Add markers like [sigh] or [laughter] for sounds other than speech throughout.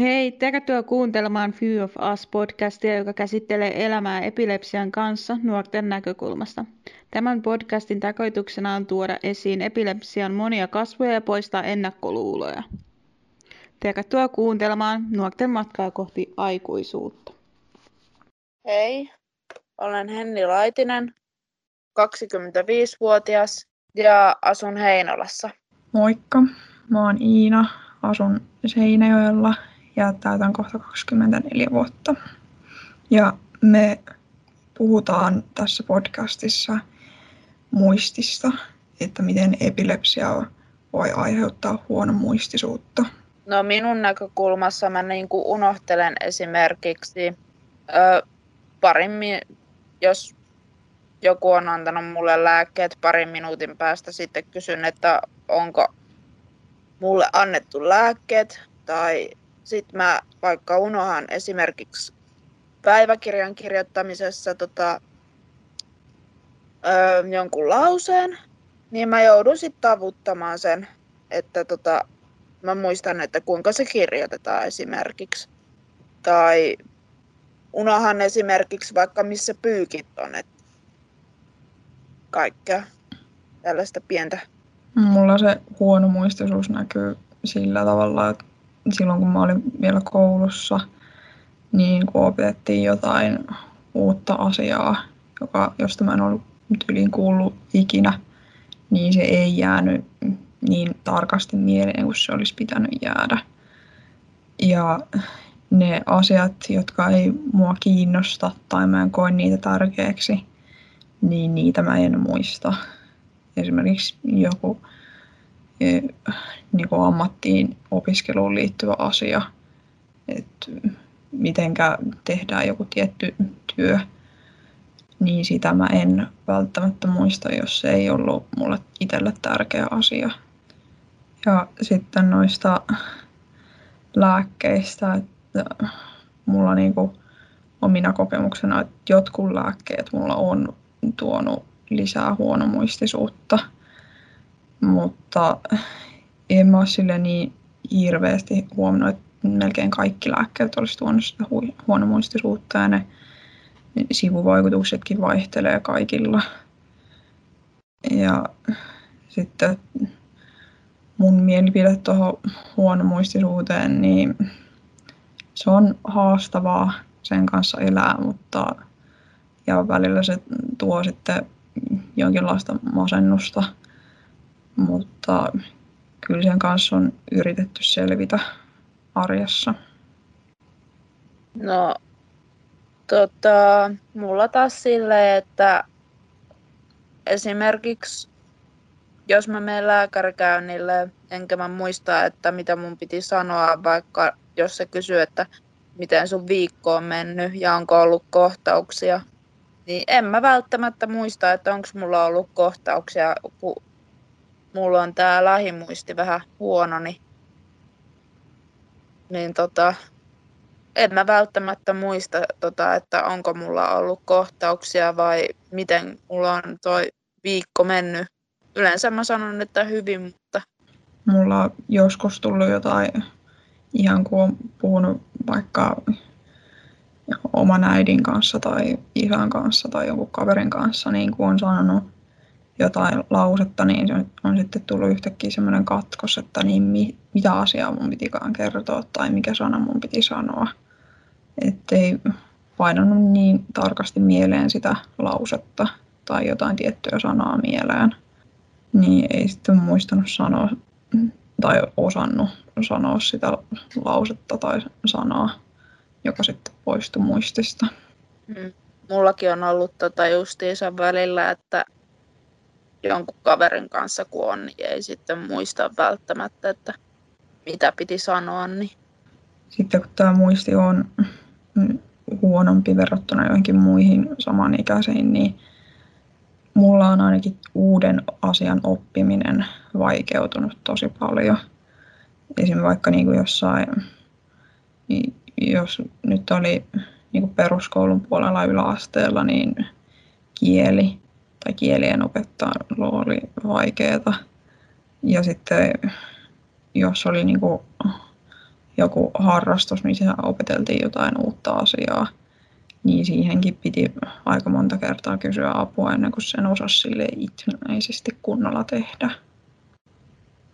Hei, tervetuloa kuuntelemaan Few of Us podcastia, joka käsittelee elämää epilepsian kanssa nuorten näkökulmasta. Tämän podcastin tarkoituksena on tuoda esiin epilepsian monia kasvoja ja poistaa ennakkoluuloja. Tervetuloa kuuntelemaan nuorten matkaa kohti aikuisuutta. Hei, olen Henni Laitinen, 25-vuotias ja asun Heinolassa. Moikka, mä oon Iina, asun Seinäjoella ja täytän kohta 24 vuotta. Ja me puhutaan tässä podcastissa muistista, että miten epilepsia voi aiheuttaa muistisuutta. No minun näkökulmassa mä niin kuin unohtelen esimerkiksi ö, parin, jos joku on antanut mulle lääkkeet parin minuutin päästä, sitten kysyn, että onko mulle annettu lääkkeet tai sitten mä vaikka unohan esimerkiksi päiväkirjan kirjoittamisessa tota, ö, jonkun lauseen, niin mä joudun sitten tavuttamaan sen, että tota, mä muistan, että kuinka se kirjoitetaan esimerkiksi. Tai unohan esimerkiksi vaikka missä pyykit on, että kaikkea tällaista pientä. Mulla se huono muistisuus näkyy sillä tavalla, että silloin kun mä olin vielä koulussa, niin kun opetettiin jotain uutta asiaa, joka, josta mä en ollut yliin kuullut ikinä, niin se ei jäänyt niin tarkasti mieleen kuin se olisi pitänyt jäädä. Ja ne asiat, jotka ei mua kiinnosta tai mä en koe niitä tärkeäksi, niin niitä mä en muista. Esimerkiksi joku niin kuin ammattiin opiskeluun liittyvä asia, että mitenkä tehdään joku tietty työ, niin sitä mä en välttämättä muista, jos se ei ollut mulle itselle tärkeä asia. Ja sitten noista lääkkeistä, että mulla niinku omina kokemuksena, että jotkut lääkkeet mulla on tuonut lisää huonomuistisuutta, mutta en mä sille niin hirveästi huomannut, että melkein kaikki lääkkeet olisi tuonut sitä huonomuistisuutta ja ne sivuvaikutuksetkin vaihtelee kaikilla. Ja sitten mun mielipide tuohon huonomuistisuuteen, niin se on haastavaa sen kanssa elää, mutta ja välillä se tuo sitten jonkinlaista masennusta, mutta kyllä sen kanssa on yritetty selvitä arjessa. No, tota, mulla taas silleen, että esimerkiksi jos mä menen lääkärikäynnille, enkä mä muista, että mitä mun piti sanoa, vaikka jos se kysyy, että miten sun viikko on mennyt ja onko ollut kohtauksia, niin en mä välttämättä muista, että onko mulla ollut kohtauksia, kun mulla on tää lähimuisti vähän huono, niin, niin tota, en mä välttämättä muista, tota, että onko mulla ollut kohtauksia vai miten mulla on toi viikko mennyt. Yleensä mä sanon, että hyvin, mutta... Mulla on joskus tullut jotain, ihan kun on puhunut vaikka oman äidin kanssa tai isän kanssa tai jonkun kaverin kanssa, niin kun on sanonut jotain lausetta, niin se on sitten tullut yhtäkkiä semmoinen katkos, että niin mi, mitä asiaa mun pitikaan kertoa tai mikä sana mun piti sanoa. Että ei painanut niin tarkasti mieleen sitä lausetta tai jotain tiettyä sanaa mieleen. Niin ei sitten muistanut sanoa tai osannut sanoa sitä lausetta tai sanaa joka sitten poistui muistista. Mm. Mullakin on ollut tota justiinsa välillä, että jonkun kaverin kanssa kun on, niin ei sitten muista välttämättä, että mitä piti sanoa. Niin. Sitten kun tämä muisti on huonompi verrattuna joihinkin muihin samanikäisiin, niin mulla on ainakin uuden asian oppiminen vaikeutunut tosi paljon. Esimerkiksi vaikka niin kuin jossain jos nyt oli niin kuin peruskoulun puolella yläasteella, niin kieli tai kielien opettelu oli vaikeaa. Ja sitten jos oli niin kuin joku harrastus, missä opeteltiin jotain uutta asiaa, niin siihenkin piti aika monta kertaa kysyä apua ennen kuin sen osasi sille itsenäisesti kunnolla tehdä.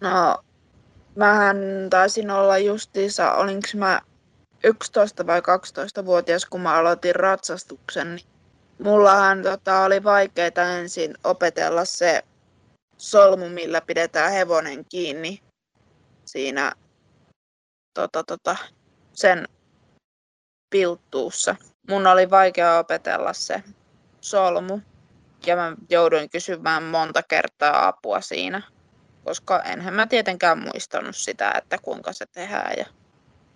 No, mähän taisin olla justiinsa, olinko mä 11 vai 12-vuotias, kun mä aloitin ratsastuksen, niin mullahan tota, oli vaikeaa ensin opetella se solmu, millä pidetään hevonen kiinni siinä tota, tota, sen pilttuussa. Mun oli vaikea opetella se solmu ja mä jouduin kysymään monta kertaa apua siinä, koska enhän mä tietenkään muistanut sitä, että kuinka se tehdään. Ja...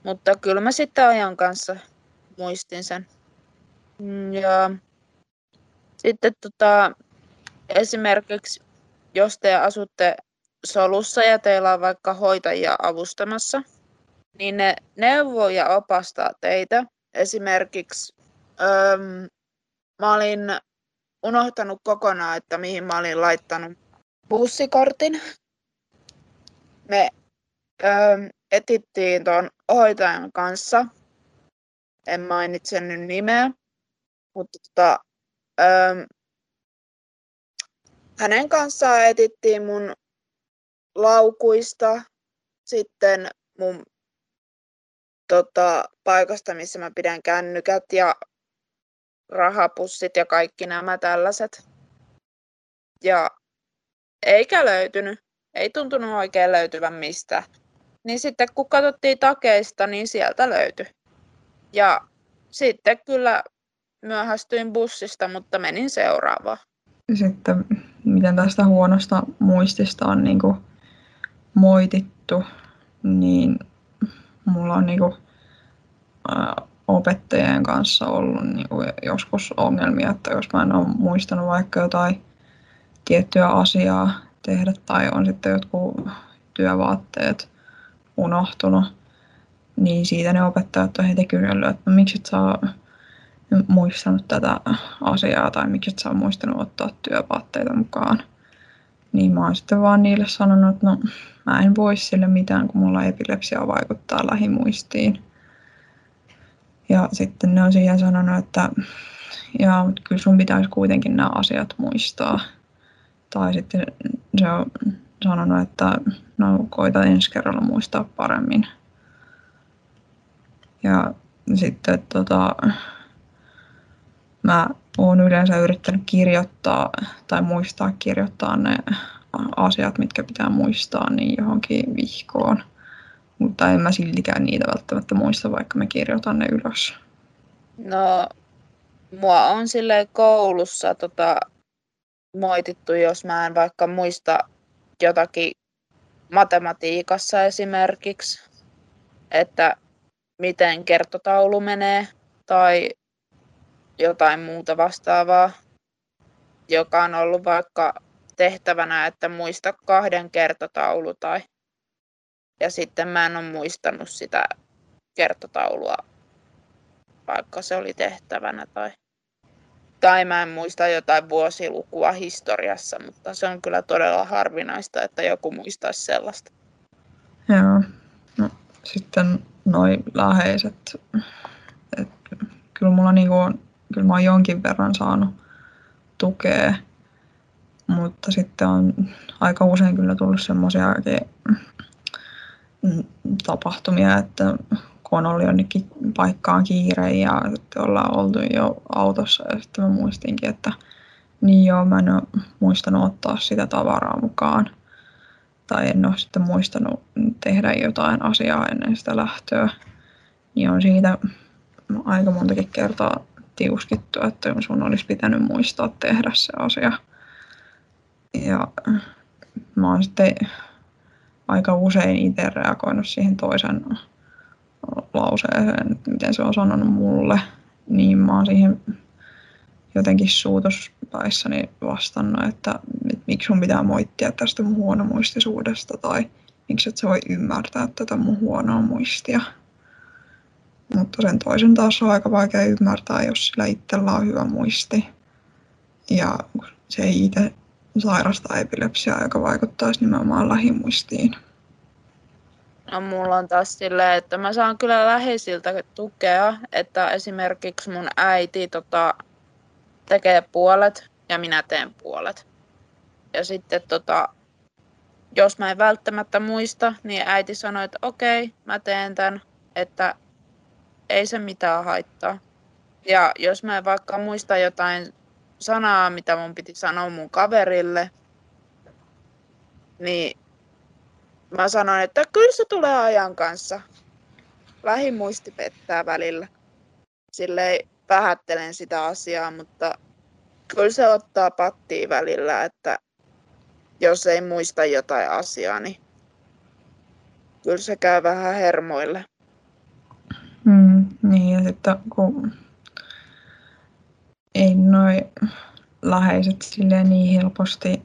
Mutta kyllä mä sitten ajan kanssa muistin sen. Mm, ja sitten tota, esimerkiksi jos te asutte solussa ja teillä on vaikka hoitajia avustamassa, niin ne neuvoo ja opastaa teitä. Esimerkiksi öö, mä olin unohtanut kokonaan, että mihin mä olin laittanut bussikortin. Me öö, etittiin tuon hoitajan kanssa. En mainitse nyt nimeä, mutta tota, öö, hänen kanssaan etittiin mun laukuista, sitten mun tota, paikasta, missä mä pidän kännykät ja rahapussit ja kaikki nämä tällaiset. Ja eikä löytynyt, ei tuntunut oikein löytyvän mistä. Niin sitten kun katsottiin takeista, niin sieltä löytyi. Ja sitten kyllä myöhästyin bussista, mutta menin seuraavaan. Sitten miten tästä huonosta muistista on niin kuin moitittu, niin mulla on niin kuin, ää, opettajien kanssa ollut niin kuin joskus ongelmia, että jos mä en ole muistanut vaikka jotain tiettyä asiaa tehdä tai on sitten jotkut työvaatteet unohtunut, niin siitä ne opettajat on heti kysynyt, että no, miksi et saa muistanut tätä asiaa tai miksi et sä muistanut ottaa työvaatteita mukaan. Niin mä oon sitten vaan niille sanonut, että no mä en voi sille mitään, kun mulla epilepsia vaikuttaa lähimuistiin. Ja sitten ne on siihen sanonut, että ja, mutta kyllä sun pitäisi kuitenkin nämä asiat muistaa. Tai sitten se on sanonut, että no koita ensi kerralla muistaa paremmin. Ja sitten tota, mä oon yleensä yrittänyt kirjoittaa tai muistaa kirjoittaa ne asiat, mitkä pitää muistaa, niin johonkin vihkoon. Mutta en mä siltikään niitä välttämättä muista, vaikka mä kirjoitan ne ylös. No, mua on sille koulussa tota, moitittu, jos mä en vaikka muista jotakin matematiikassa esimerkiksi, että miten kertotaulu menee tai jotain muuta vastaavaa, joka on ollut vaikka tehtävänä, että muista kahden kertotaulu tai ja sitten mä en ole muistanut sitä kertotaulua, vaikka se oli tehtävänä tai, tai mä en muista jotain vuosilukua historiassa, mutta se on kyllä todella harvinaista, että joku muistaisi sellaista. Joo. No, sitten noin läheiset. Et, kyllä mulla niinku on kyllä mä oon jonkin verran saanut tukea, mutta sitten on aika usein kyllä tullut semmoisia mm, tapahtumia, että kun on ollut jonnekin paikkaan kiire ja sitten ollaan oltu jo autossa ja sitten mä muistinkin, että niin joo, mä en ole muistanut ottaa sitä tavaraa mukaan. Tai en ole sitten muistanut tehdä jotain asiaa ennen sitä lähtöä. Niin on siitä aika montakin kertaa tiuskittu, että sun olisi pitänyt muistaa tehdä se asia. Ja mä oon sitten aika usein itse reagoinut siihen toisen lauseeseen, miten se on sanonut mulle, niin mä oon siihen jotenkin suutuspäissäni vastannut, että, että miksi sun pitää moittia tästä mun huonomuistisuudesta tai miksi et sä voi ymmärtää tätä mun huonoa muistia. Mutta sen toisen taas on aika vaikea ymmärtää, jos sillä itsellä on hyvä muisti. Ja se ei itse sairasta epilepsiaa, joka vaikuttaisi nimenomaan lähimuistiin. No mulla on taas silleen, että mä saan kyllä läheisiltä tukea, että esimerkiksi mun äiti tota, tekee puolet ja minä teen puolet. Ja sitten tota, jos mä en välttämättä muista, niin äiti sanoi, että okei, mä teen tämän, että ei se mitään haittaa. Ja jos mä vaikka muista jotain sanaa, mitä mun piti sanoa mun kaverille, niin mä sanoin, että kyllä se tulee ajan kanssa. Lähimuisti pettää välillä. Silleen vähättelen sitä asiaa, mutta kyllä se ottaa pattia välillä, että jos ei muista jotain asiaa, niin kyllä se käy vähän hermoille. Mm, niin, ja sitten kun ei noin läheiset silleen niin helposti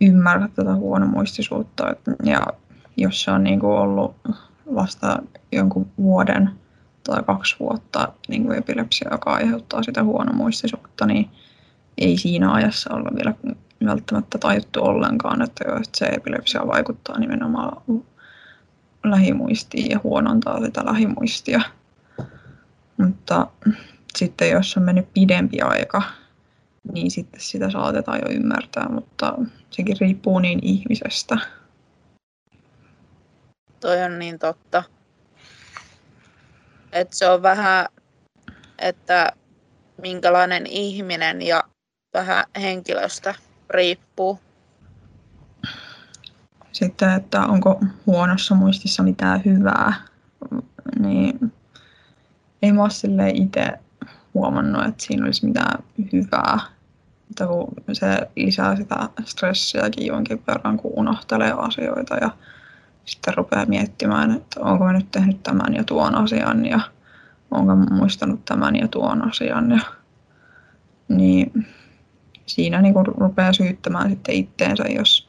ymmärrä tätä huonomuistisuutta. Ja jos se on niin kuin ollut vasta jonkun vuoden tai kaksi vuotta niin kuin epilepsia, joka aiheuttaa sitä huonomuistisuutta, niin ei siinä ajassa olla vielä välttämättä tajuttu ollenkaan, että se epilepsia vaikuttaa nimenomaan lähimuistiin ja huonontaa sitä lähimuistia. Mutta sitten jos on mennyt pidempi aika, niin sitten sitä saatetaan jo ymmärtää, mutta sekin riippuu niin ihmisestä. Toi on niin totta. Et se on vähän, että minkälainen ihminen ja vähän henkilöstä riippuu. Sitten, että onko huonossa muistissa mitään hyvää, niin ei mä ole itse huomannut, että siinä olisi mitään hyvää. Mutta kun se lisää sitä stressiäkin jonkin verran, kun unohtelee asioita ja sitten rupeaa miettimään, että onko mä nyt tehnyt tämän ja tuon asian ja onko mä muistanut tämän ja tuon asian. Ja, niin siinä niin rupeaa syyttämään sitten itteensä, jos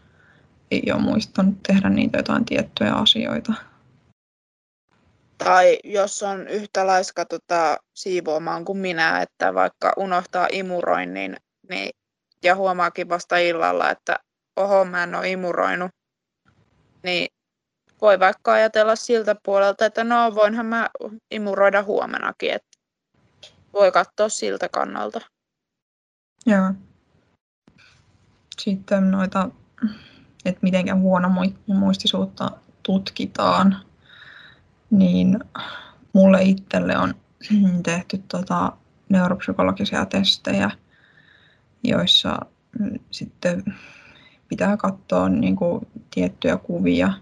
ei ole muistanut tehdä niitä jotain tiettyjä asioita. Tai jos on yhtä laiska tota, siivoamaan kuin minä, että vaikka unohtaa imuroinnin niin, ja huomaakin vasta illalla, että oho, mä en ole imuroinut, niin voi vaikka ajatella siltä puolelta, että no voinhan mä imuroida huomenakin, että voi katsoa siltä kannalta. Joo. Sitten noita, että miten huono muistisuutta tutkitaan, niin mulle itselle on [clears throat] tehty tota neuropsykologisia testejä, joissa sitten pitää katsoa niin kuin, tiettyjä kuvia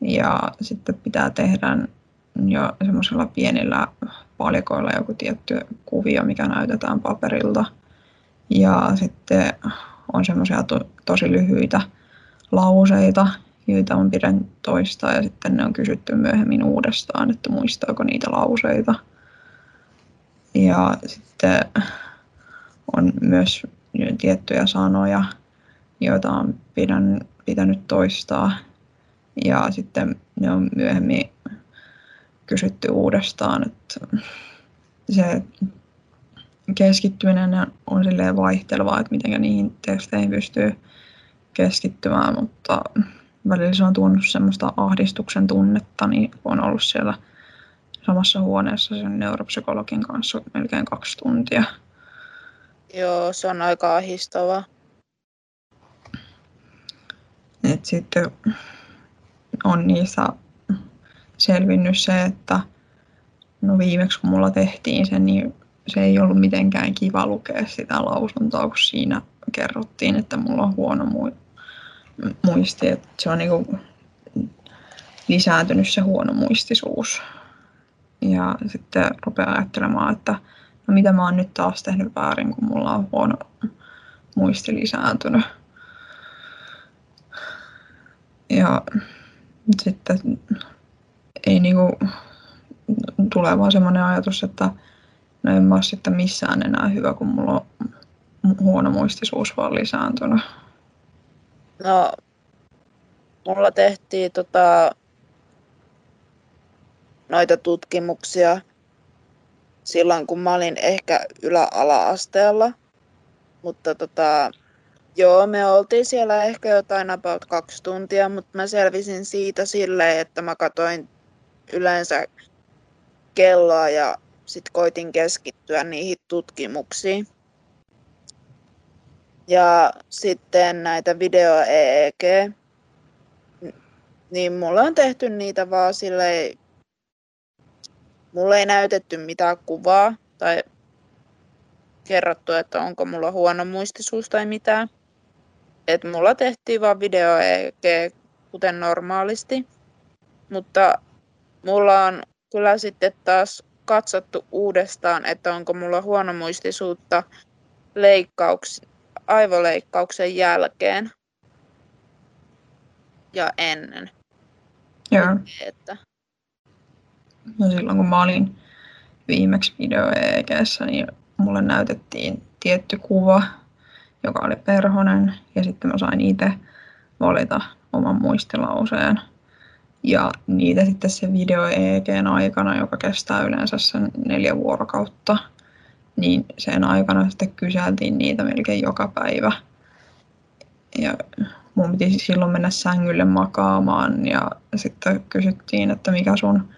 ja sitten pitää tehdä jo semmoisella pienillä palikoilla joku tietty kuvio, mikä näytetään paperilta. Ja sitten on semmoisia to, tosi lyhyitä lauseita, joita on pidän toistaa ja sitten ne on kysytty myöhemmin uudestaan, että muistaako niitä lauseita. Ja sitten on myös tiettyjä sanoja, joita on pidän, pitänyt toistaa ja sitten ne on myöhemmin kysytty uudestaan, että se keskittyminen on silleen vaihtelevaa, että miten niihin teksteihin pystyy keskittymään, mutta välillä se on tuonut semmoista ahdistuksen tunnetta, niin on ollut siellä samassa huoneessa sen neuropsykologin kanssa melkein kaksi tuntia. Joo, se on aika ahdistavaa. Et sitten on niissä selvinnyt se, että no viimeksi kun mulla tehtiin se, niin se ei ollut mitenkään kiva lukea sitä lausuntoa, kun siinä kerrottiin, että mulla on huono muisti, että se on niinku lisääntynyt se huono muistisuus. Ja sitten rupeaa ajattelemaan, että no mitä mä oon nyt taas tehnyt väärin, kun mulla on huono muisti lisääntynyt. Ja sitten ei niinku, tule vaan semmoinen ajatus, että no en mä ole sitten missään enää hyvä, kun mulla on huono muistisuus vaan lisääntynyt. No, mulla tehtiin tota, noita tutkimuksia silloin, kun mä olin ehkä ylä-ala-asteella. Mutta tota, Joo, me oltiin siellä ehkä jotain about kaksi tuntia, mutta mä selvisin siitä silleen, että mä katoin yleensä kelloa ja sitten koitin keskittyä niihin tutkimuksiin. Ja sitten näitä video EEG, niin mulla on tehty niitä vaan silleen, mulle ei näytetty mitään kuvaa tai kerrottu, että onko mulla huono muistisuus tai mitään. Et mulla tehtiin vaan video EEG kuten normaalisti, mutta mulla on kyllä sitten taas katsottu uudestaan, että onko mulla huonomuistisuutta leikkauks, aivoleikkauksen jälkeen ja ennen. Joo. Että, No silloin kun mä olin viimeksi video EEGssä, niin mulle näytettiin tietty kuva, joka oli perhonen, ja sitten mä sain itse valita oman muistilauseen. Ja niitä sitten se video EEGn aikana, joka kestää yleensä sen neljä vuorokautta, niin sen aikana sitten kyseltiin niitä melkein joka päivä. Ja mun piti silloin mennä sängylle makaamaan ja sitten kysyttiin, että mikä sun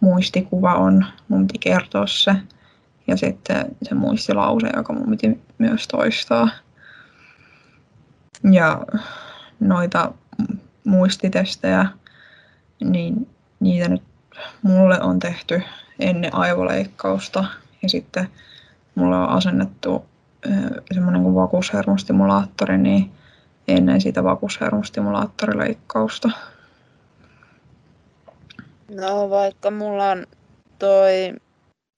muistikuva on. Mun piti kertoa se. Ja sitten se muistilause, joka mun piti myös toistaa. Ja noita muistitestejä, niin niitä nyt mulle on tehty ennen aivoleikkausta. Ja sitten mulla on asennettu semmoinen kuin vakuushermostimulaattori, niin ennen sitä vakuushermostimulaattorileikkausta. no vaikka mulla on toi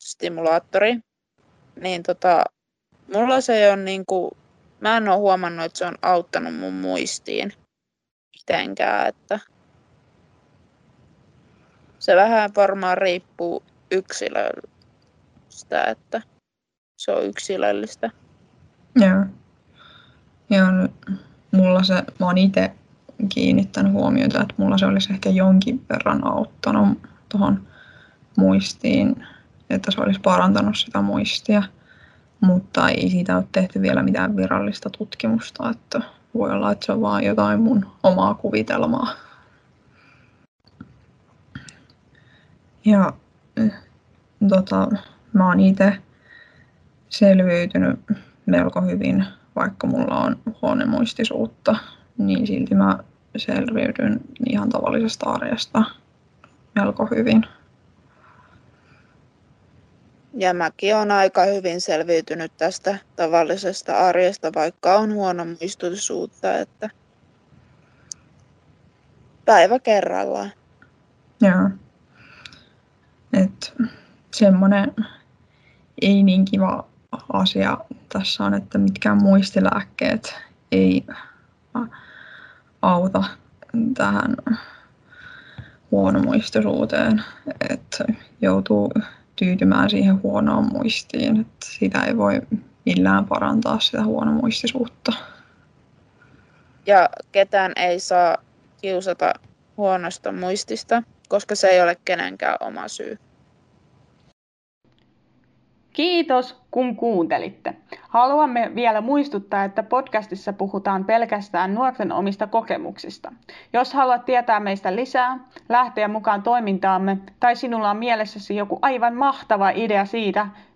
stimulaattori, niin tota, mulla se ei ole niinku, mä en ole huomannut, että se on auttanut mun muistiin mitenkään, että se vähän varmaan riippuu yksilöstä, että se on yksilöllistä. Joo. Ja mulla se, mä oon itse kiinnittänyt huomiota, että mulla se olisi ehkä jonkin verran auttanut tuohon muistiin, että se olisi parantanut sitä muistia. Mutta ei siitä ole tehty vielä mitään virallista tutkimusta, että voi olla, että se on vaan jotain mun omaa kuvitelmaa. Ja tota, mä oon itse selviytynyt melko hyvin, vaikka mulla on huonemuistisuutta, niin silti mä selviydyn ihan tavallisesta arjesta melko hyvin. Ja mäkin olen aika hyvin selviytynyt tästä tavallisesta arjesta, vaikka on huono muistutusuutta, että päivä kerrallaan. Joo. Et semmoinen ei niin kiva asia tässä on, että mitkään muistilääkkeet ei auta tähän huonomuistisuuteen, että joutuu tyytymään siihen huonoon muistiin, että sitä ei voi millään parantaa sitä huonomuistisuutta. Ja ketään ei saa kiusata huonosta muistista, koska se ei ole kenenkään oma syy. Kiitos, kun kuuntelitte. Haluamme vielä muistuttaa, että podcastissa puhutaan pelkästään nuorten omista kokemuksista. Jos haluat tietää meistä lisää, lähteä mukaan toimintaamme tai sinulla on mielessäsi joku aivan mahtava idea siitä,